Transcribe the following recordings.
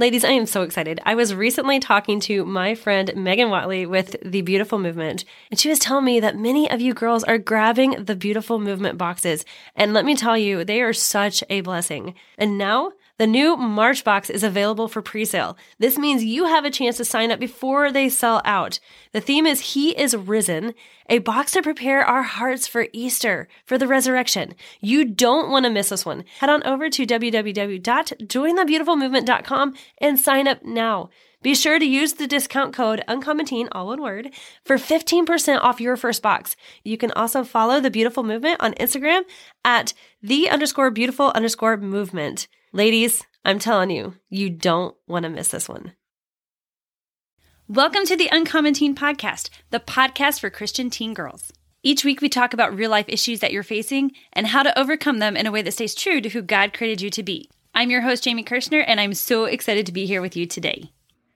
Ladies, I am so excited. I was recently talking to my friend Megan Watley with the Beautiful Movement, and she was telling me that many of you girls are grabbing the Beautiful Movement boxes. And let me tell you, they are such a blessing. And now the new March box is available for pre-sale. This means you have a chance to sign up before they sell out. The theme is He is Risen, a box to prepare our hearts for Easter, for the resurrection. You don't want to miss this one. Head on over to www.jointhebeautifulmovement.com and sign up now. Be sure to use the discount code UNCOMMON all one word, for 15% off your first box. You can also follow the Beautiful Movement on Instagram at the underscore beautiful underscore movement. Ladies, I'm telling you, you don't want to miss this one. Welcome to the Uncommon Teen Podcast, the podcast for Christian teen girls. Each week, we talk about real life issues that you're facing and how to overcome them in a way that stays true to who God created you to be. I'm your host, Jamie Kirschner, and I'm so excited to be here with you today.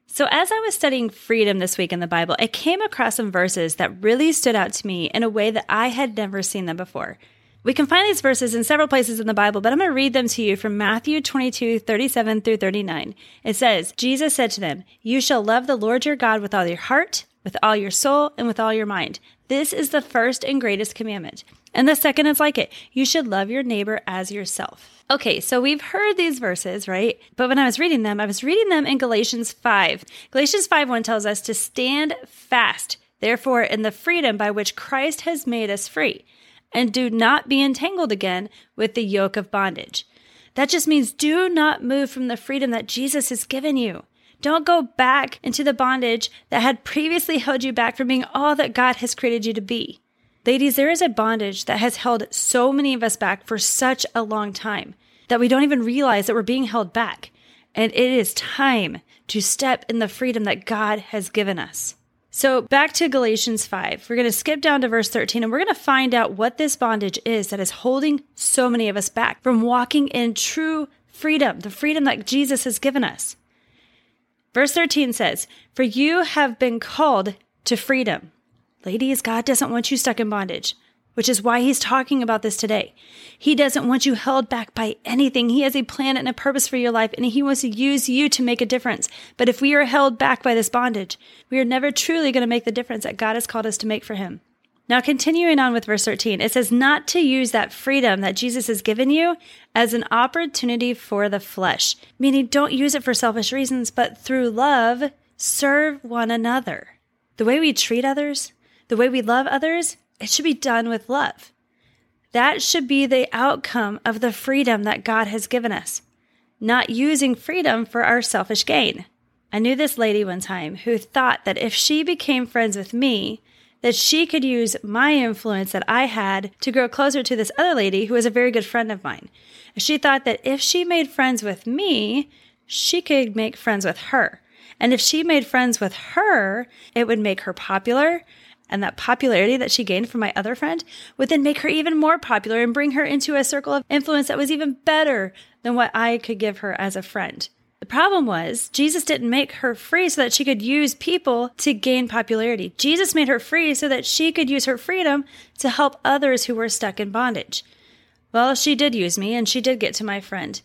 So, as I was studying freedom this week in the Bible, I came across some verses that really stood out to me in a way that I had never seen them before. We can find these verses in several places in the Bible, but I'm going to read them to you from Matthew 22, 37 through 39. It says, Jesus said to them, You shall love the Lord your God with all your heart, with all your soul, and with all your mind. This is the first and greatest commandment. And the second is like it. You should love your neighbor as yourself. Okay, so we've heard these verses, right? But when I was reading them, I was reading them in Galatians 5. Galatians 5 1 tells us to stand fast, therefore, in the freedom by which Christ has made us free and do not be entangled again with the yoke of bondage. That just means do not move from the freedom that Jesus has given you. Don't go back into the bondage that had previously held you back from being all that God has created you to be. Ladies, there is a bondage that has held so many of us back for such a long time that we don't even realize that we're being held back. And it is time to step in the freedom that God has given us. So back to Galatians 5. We're going to skip down to verse 13 and we're going to find out what this bondage is that is holding so many of us back from walking in true freedom, the freedom that Jesus has given us. Verse 13 says, For you have been called to freedom. Ladies, God doesn't want you stuck in bondage which is why he's talking about this today. He doesn't want you held back by anything. He has a plan and a purpose for your life, and he wants to use you to make a difference. But if we are held back by this bondage, we are never truly going to make the difference that God has called us to make for him. Now, continuing on with verse 13, it says, not to use that freedom that Jesus has given you as an opportunity for the flesh, meaning don't use it for selfish reasons, but through love, serve one another. The way we treat others, the way we love others, it should be done with love. That should be the outcome of the freedom that God has given us, not using freedom for our selfish gain. I knew this lady one time who thought that if she became friends with me, that she could use my influence that I had to grow closer to this other lady who was a very good friend of mine. She thought that if she made friends with me, she could make friends with her. And if she made friends with her, it would make her popular and that popularity that she gained from my other friend would then make her even more popular and bring her into a circle of influence that was even better than what I could give her as a friend. The problem was, Jesus didn't make her free so that she could use people to gain popularity. Jesus made her free so that she could use her freedom to help others who were stuck in bondage. Well, she did use me and she did get to my friend.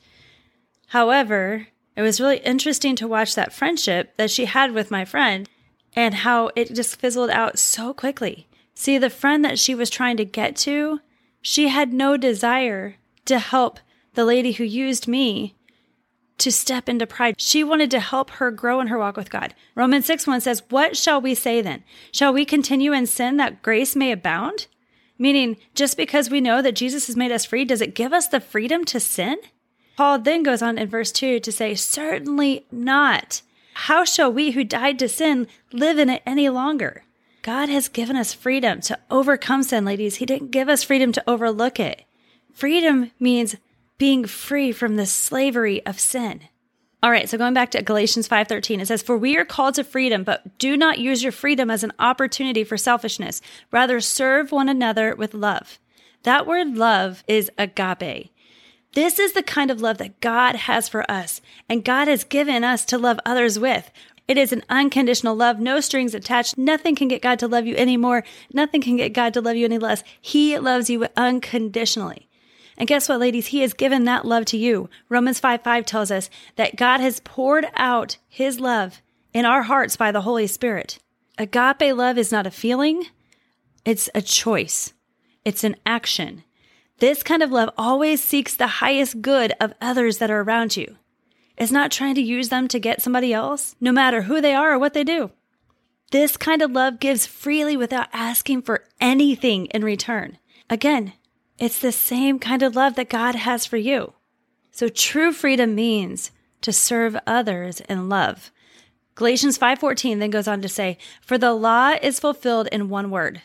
However, it was really interesting to watch that friendship that she had with my friend and how it just fizzled out so quickly. See, the friend that she was trying to get to, she had no desire to help the lady who used me to step into pride. She wanted to help her grow in her walk with God. Romans 6 1 says, What shall we say then? Shall we continue in sin that grace may abound? Meaning, just because we know that Jesus has made us free, does it give us the freedom to sin? Paul then goes on in verse 2 to say, Certainly not. How shall we who died to sin live in it any longer? God has given us freedom to overcome sin, ladies. He didn't give us freedom to overlook it. Freedom means being free from the slavery of sin. All right, so going back to Galatians 5:13, it says, "For we are called to freedom, but do not use your freedom as an opportunity for selfishness. Rather serve one another with love." That word love is agape. This is the kind of love that God has for us, and God has given us to love others with. It is an unconditional love, no strings attached. Nothing can get God to love you anymore. Nothing can get God to love you any less. He loves you unconditionally. And guess what, ladies? He has given that love to you. Romans 5 5 tells us that God has poured out his love in our hearts by the Holy Spirit. Agape love is not a feeling, it's a choice, it's an action. This kind of love always seeks the highest good of others that are around you. It's not trying to use them to get somebody else, no matter who they are or what they do. This kind of love gives freely without asking for anything in return. Again, it's the same kind of love that God has for you. So true freedom means to serve others in love. Galatians 5:14 then goes on to say, "For the law is fulfilled in one word,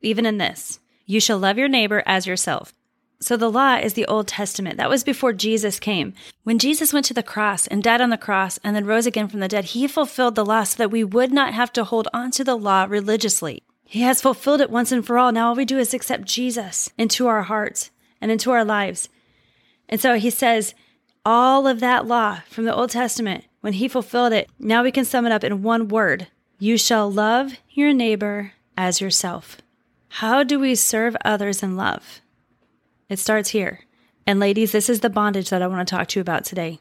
even in this: you shall love your neighbor as yourself." So the law is the Old Testament. That was before Jesus came. When Jesus went to the cross and died on the cross and then rose again from the dead, he fulfilled the law so that we would not have to hold on to the law religiously. He has fulfilled it once and for all. Now all we do is accept Jesus into our hearts and into our lives. And so he says, all of that law from the Old Testament, when he fulfilled it, now we can sum it up in one word You shall love your neighbor as yourself. How do we serve others in love? It starts here. And ladies, this is the bondage that I want to talk to you about today.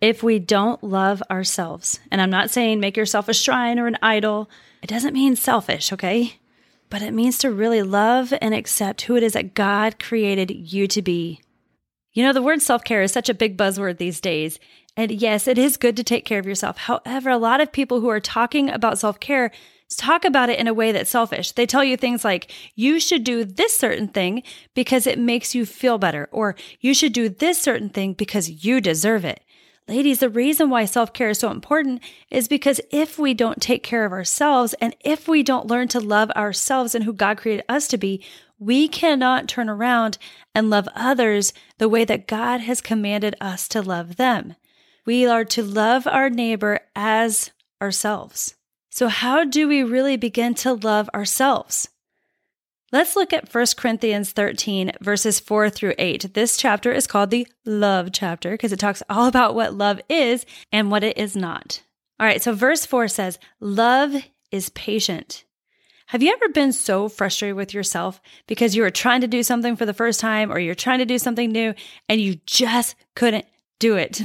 If we don't love ourselves, and I'm not saying make yourself a shrine or an idol, it doesn't mean selfish, okay? But it means to really love and accept who it is that God created you to be. You know, the word self care is such a big buzzword these days. And yes, it is good to take care of yourself. However, a lot of people who are talking about self care talk about it in a way that's selfish. They tell you things like, you should do this certain thing because it makes you feel better, or you should do this certain thing because you deserve it. Ladies, the reason why self care is so important is because if we don't take care of ourselves and if we don't learn to love ourselves and who God created us to be, we cannot turn around and love others the way that God has commanded us to love them. We are to love our neighbor as ourselves. So, how do we really begin to love ourselves? Let's look at 1 Corinthians 13, verses 4 through 8. This chapter is called the love chapter because it talks all about what love is and what it is not. All right, so verse 4 says, Love is patient. Have you ever been so frustrated with yourself because you were trying to do something for the first time or you're trying to do something new and you just couldn't do it?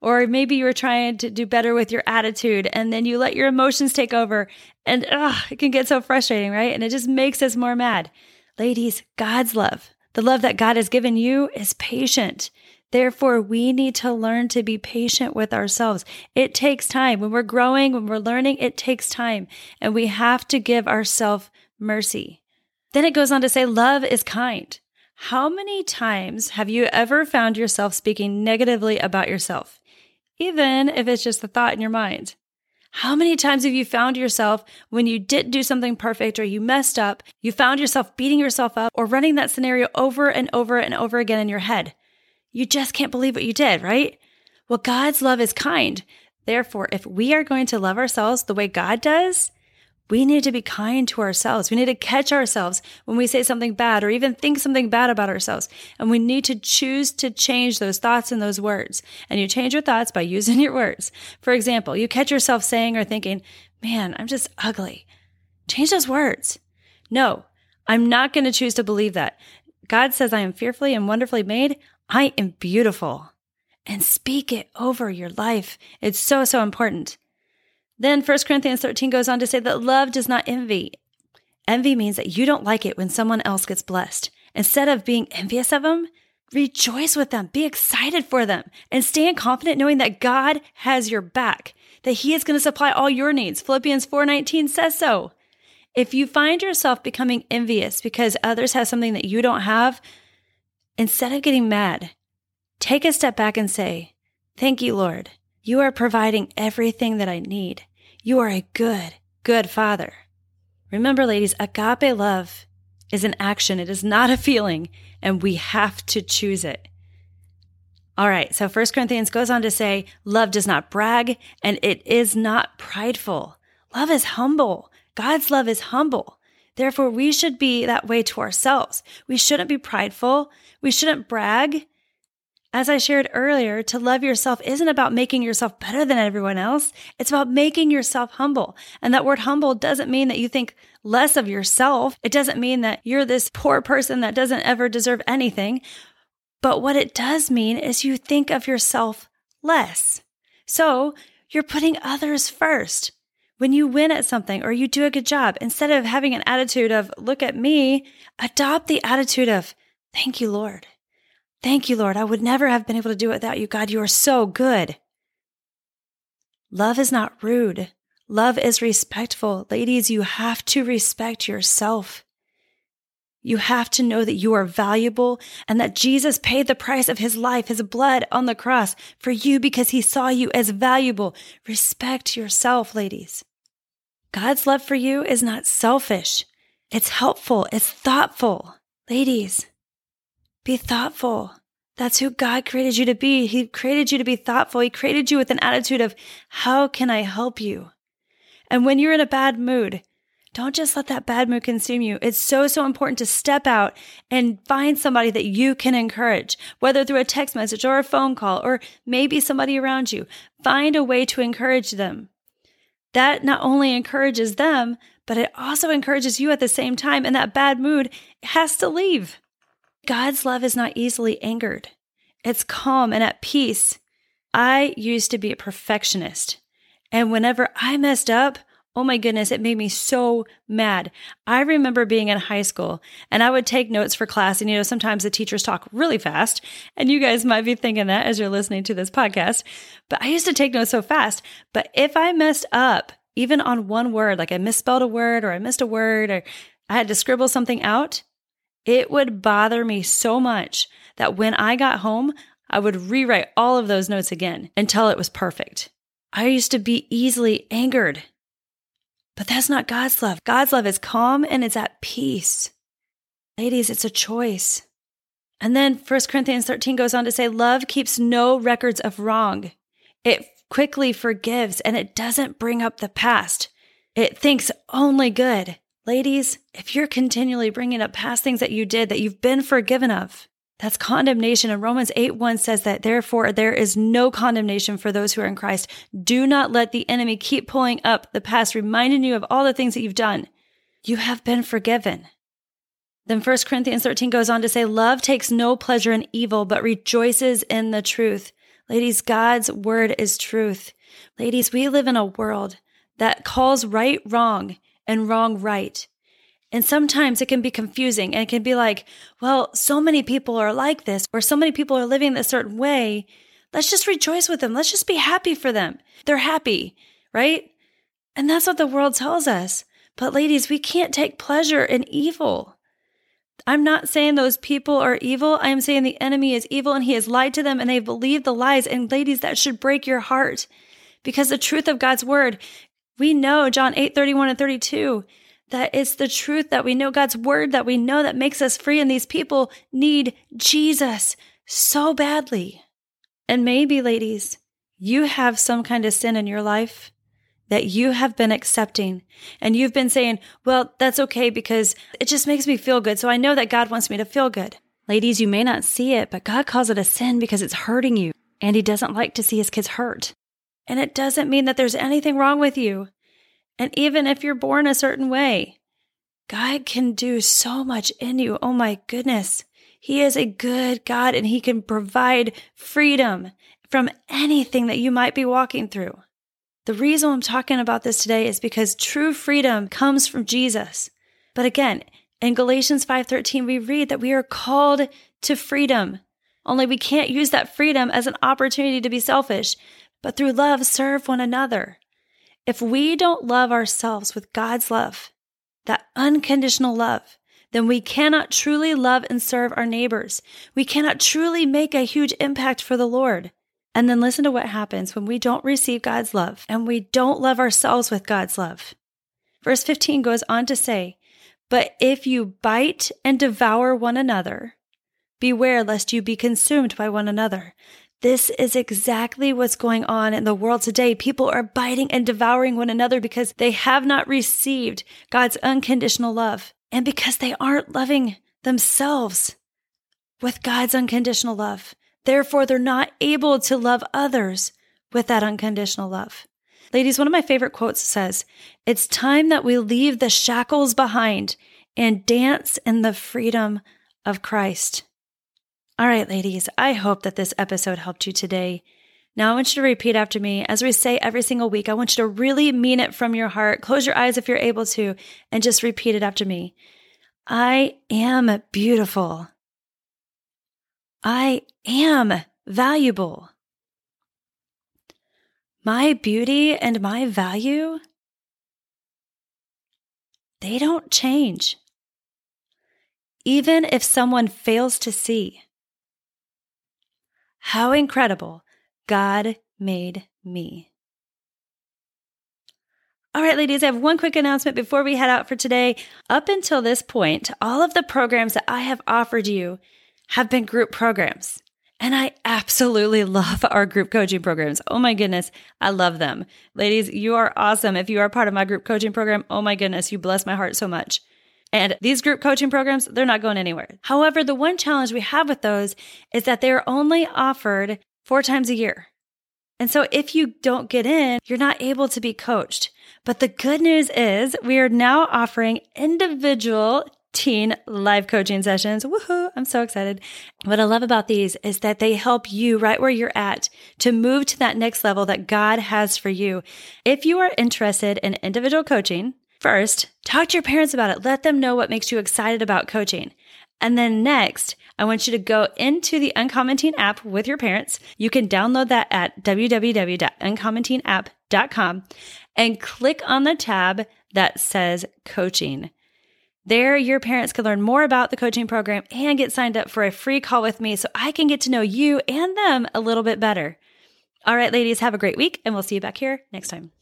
Or maybe you were trying to do better with your attitude and then you let your emotions take over and ugh, it can get so frustrating, right? And it just makes us more mad. Ladies, God's love, the love that God has given you is patient. Therefore, we need to learn to be patient with ourselves. It takes time. When we're growing, when we're learning, it takes time. And we have to give ourselves mercy. Then it goes on to say, love is kind. How many times have you ever found yourself speaking negatively about yourself? Even if it's just a thought in your mind. How many times have you found yourself when you didn't do something perfect or you messed up, you found yourself beating yourself up or running that scenario over and over and over again in your head? You just can't believe what you did, right? Well, God's love is kind. Therefore, if we are going to love ourselves the way God does, we need to be kind to ourselves. We need to catch ourselves when we say something bad or even think something bad about ourselves. And we need to choose to change those thoughts and those words. And you change your thoughts by using your words. For example, you catch yourself saying or thinking, man, I'm just ugly. Change those words. No, I'm not going to choose to believe that. God says I am fearfully and wonderfully made. I am beautiful. And speak it over your life. It's so, so important. Then 1 Corinthians 13 goes on to say that love does not envy. Envy means that you don't like it when someone else gets blessed. Instead of being envious of them, rejoice with them, be excited for them, and stand confident knowing that God has your back, that he is going to supply all your needs. Philippians 4:19 says so. If you find yourself becoming envious because others have something that you don't have, instead of getting mad, take a step back and say, "Thank you, Lord. You are providing everything that I need. You are a good, good father. Remember, ladies, agape love is an action, it is not a feeling, and we have to choose it. All right, so First Corinthians goes on to say, love does not brag and it is not prideful. Love is humble. God's love is humble. Therefore, we should be that way to ourselves. We shouldn't be prideful. We shouldn't brag. As I shared earlier, to love yourself isn't about making yourself better than everyone else. It's about making yourself humble. And that word humble doesn't mean that you think less of yourself. It doesn't mean that you're this poor person that doesn't ever deserve anything. But what it does mean is you think of yourself less. So you're putting others first. When you win at something or you do a good job, instead of having an attitude of, look at me, adopt the attitude of, thank you, Lord. Thank you, Lord. I would never have been able to do it without you. God, you are so good. Love is not rude. Love is respectful. Ladies, you have to respect yourself. You have to know that you are valuable and that Jesus paid the price of his life, his blood on the cross for you because he saw you as valuable. Respect yourself, ladies. God's love for you is not selfish. It's helpful. It's thoughtful. Ladies, be thoughtful. That's who God created you to be. He created you to be thoughtful. He created you with an attitude of, how can I help you? And when you're in a bad mood, don't just let that bad mood consume you. It's so, so important to step out and find somebody that you can encourage, whether through a text message or a phone call, or maybe somebody around you. Find a way to encourage them. That not only encourages them, but it also encourages you at the same time. And that bad mood has to leave. God's love is not easily angered. It's calm and at peace. I used to be a perfectionist. And whenever I messed up, Oh my goodness, it made me so mad. I remember being in high school and I would take notes for class. And, you know, sometimes the teachers talk really fast. And you guys might be thinking that as you're listening to this podcast. But I used to take notes so fast. But if I messed up, even on one word, like I misspelled a word or I missed a word or I had to scribble something out, it would bother me so much that when I got home, I would rewrite all of those notes again until it was perfect. I used to be easily angered but that's not God's love. God's love is calm and it's at peace. Ladies, it's a choice. And then 1 Corinthians 13 goes on to say, Love keeps no records of wrong. It quickly forgives and it doesn't bring up the past. It thinks only good. Ladies, if you're continually bringing up past things that you did that you've been forgiven of, that's condemnation. And Romans 8 1 says that therefore there is no condemnation for those who are in Christ. Do not let the enemy keep pulling up the past, reminding you of all the things that you've done. You have been forgiven. Then 1 Corinthians 13 goes on to say, Love takes no pleasure in evil, but rejoices in the truth. Ladies, God's word is truth. Ladies, we live in a world that calls right wrong and wrong right. And sometimes it can be confusing and it can be like, well, so many people are like this, or so many people are living a certain way. Let's just rejoice with them. Let's just be happy for them. They're happy, right? And that's what the world tells us. But ladies, we can't take pleasure in evil. I'm not saying those people are evil. I am saying the enemy is evil and he has lied to them and they believe the lies. And ladies, that should break your heart because the truth of God's word, we know John 8, 31 and 32 that it's the truth that we know God's word that we know that makes us free. And these people need Jesus so badly. And maybe, ladies, you have some kind of sin in your life that you have been accepting and you've been saying, well, that's okay because it just makes me feel good. So I know that God wants me to feel good. Ladies, you may not see it, but God calls it a sin because it's hurting you and he doesn't like to see his kids hurt. And it doesn't mean that there's anything wrong with you. And even if you're born a certain way, God can do so much in you. Oh my goodness. He is a good God and he can provide freedom from anything that you might be walking through. The reason I'm talking about this today is because true freedom comes from Jesus. But again, in Galatians 5:13 we read that we are called to freedom. Only we can't use that freedom as an opportunity to be selfish, but through love serve one another. If we don't love ourselves with God's love, that unconditional love, then we cannot truly love and serve our neighbors. We cannot truly make a huge impact for the Lord. And then listen to what happens when we don't receive God's love and we don't love ourselves with God's love. Verse 15 goes on to say, But if you bite and devour one another, beware lest you be consumed by one another. This is exactly what's going on in the world today. People are biting and devouring one another because they have not received God's unconditional love and because they aren't loving themselves with God's unconditional love. Therefore, they're not able to love others with that unconditional love. Ladies, one of my favorite quotes says, It's time that we leave the shackles behind and dance in the freedom of Christ. All right, ladies, I hope that this episode helped you today. Now, I want you to repeat after me. As we say every single week, I want you to really mean it from your heart. Close your eyes if you're able to, and just repeat it after me. I am beautiful. I am valuable. My beauty and my value, they don't change. Even if someone fails to see. How incredible God made me. All right, ladies, I have one quick announcement before we head out for today. Up until this point, all of the programs that I have offered you have been group programs. And I absolutely love our group coaching programs. Oh my goodness, I love them. Ladies, you are awesome. If you are part of my group coaching program, oh my goodness, you bless my heart so much. And these group coaching programs, they're not going anywhere. However, the one challenge we have with those is that they're only offered four times a year. And so if you don't get in, you're not able to be coached. But the good news is we are now offering individual teen live coaching sessions. Woohoo! I'm so excited. What I love about these is that they help you right where you're at to move to that next level that God has for you. If you are interested in individual coaching, first, talk to your parents about it. Let them know what makes you excited about coaching. And then next, I want you to go into the Uncommon Teen app with your parents. You can download that at www.uncommonteenapp.com and click on the tab that says coaching. There, your parents can learn more about the coaching program and get signed up for a free call with me so I can get to know you and them a little bit better. All right, ladies, have a great week, and we'll see you back here next time.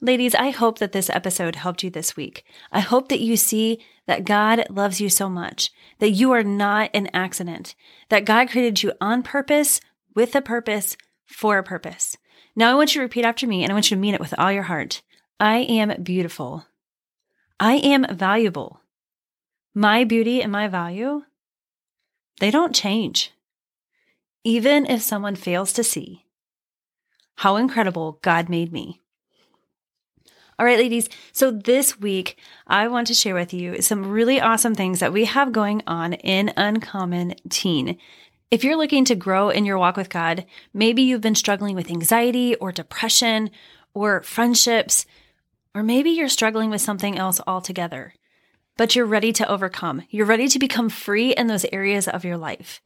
Ladies, I hope that this episode helped you this week. I hope that you see that God loves you so much, that you are not an accident, that God created you on purpose, with a purpose, for a purpose. Now I want you to repeat after me and I want you to mean it with all your heart. I am beautiful. I am valuable. My beauty and my value, they don't change. Even if someone fails to see how incredible God made me. All right, ladies. So this week, I want to share with you some really awesome things that we have going on in Uncommon Teen. If you're looking to grow in your walk with God, maybe you've been struggling with anxiety or depression or friendships, or maybe you're struggling with something else altogether, but you're ready to overcome. You're ready to become free in those areas of your life.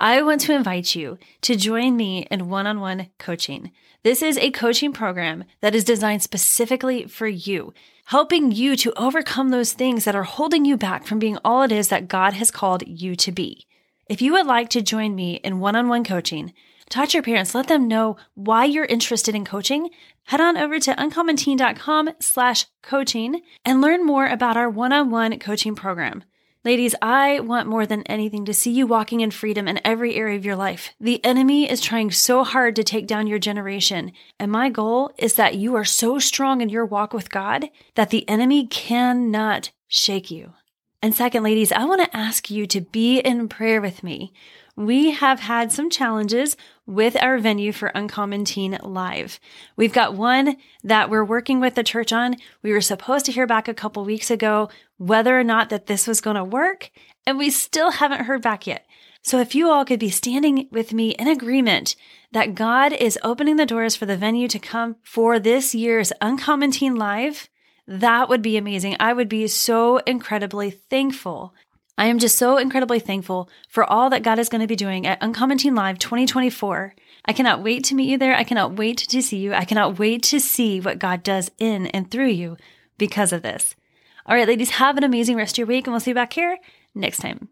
I want to invite you to join me in one on one coaching. This is a coaching program that is designed specifically for you, helping you to overcome those things that are holding you back from being all it is that God has called you to be. If you would like to join me in one on one coaching, talk to your parents, let them know why you're interested in coaching. Head on over to uncommonteen.com slash coaching and learn more about our one on one coaching program. Ladies, I want more than anything to see you walking in freedom in every area of your life. The enemy is trying so hard to take down your generation. And my goal is that you are so strong in your walk with God that the enemy cannot shake you. And second, ladies, I want to ask you to be in prayer with me we have had some challenges with our venue for Uncommon Teen Live. We've got one that we're working with the church on. We were supposed to hear back a couple weeks ago whether or not that this was going to work, and we still haven't heard back yet. So if you all could be standing with me in agreement that God is opening the doors for the venue to come for this year's Uncommon Teen Live, that would be amazing. I would be so incredibly thankful I am just so incredibly thankful for all that God is going to be doing at Uncommon Teen Live 2024. I cannot wait to meet you there. I cannot wait to see you. I cannot wait to see what God does in and through you because of this. All right, ladies, have an amazing rest of your week, and we'll see you back here next time.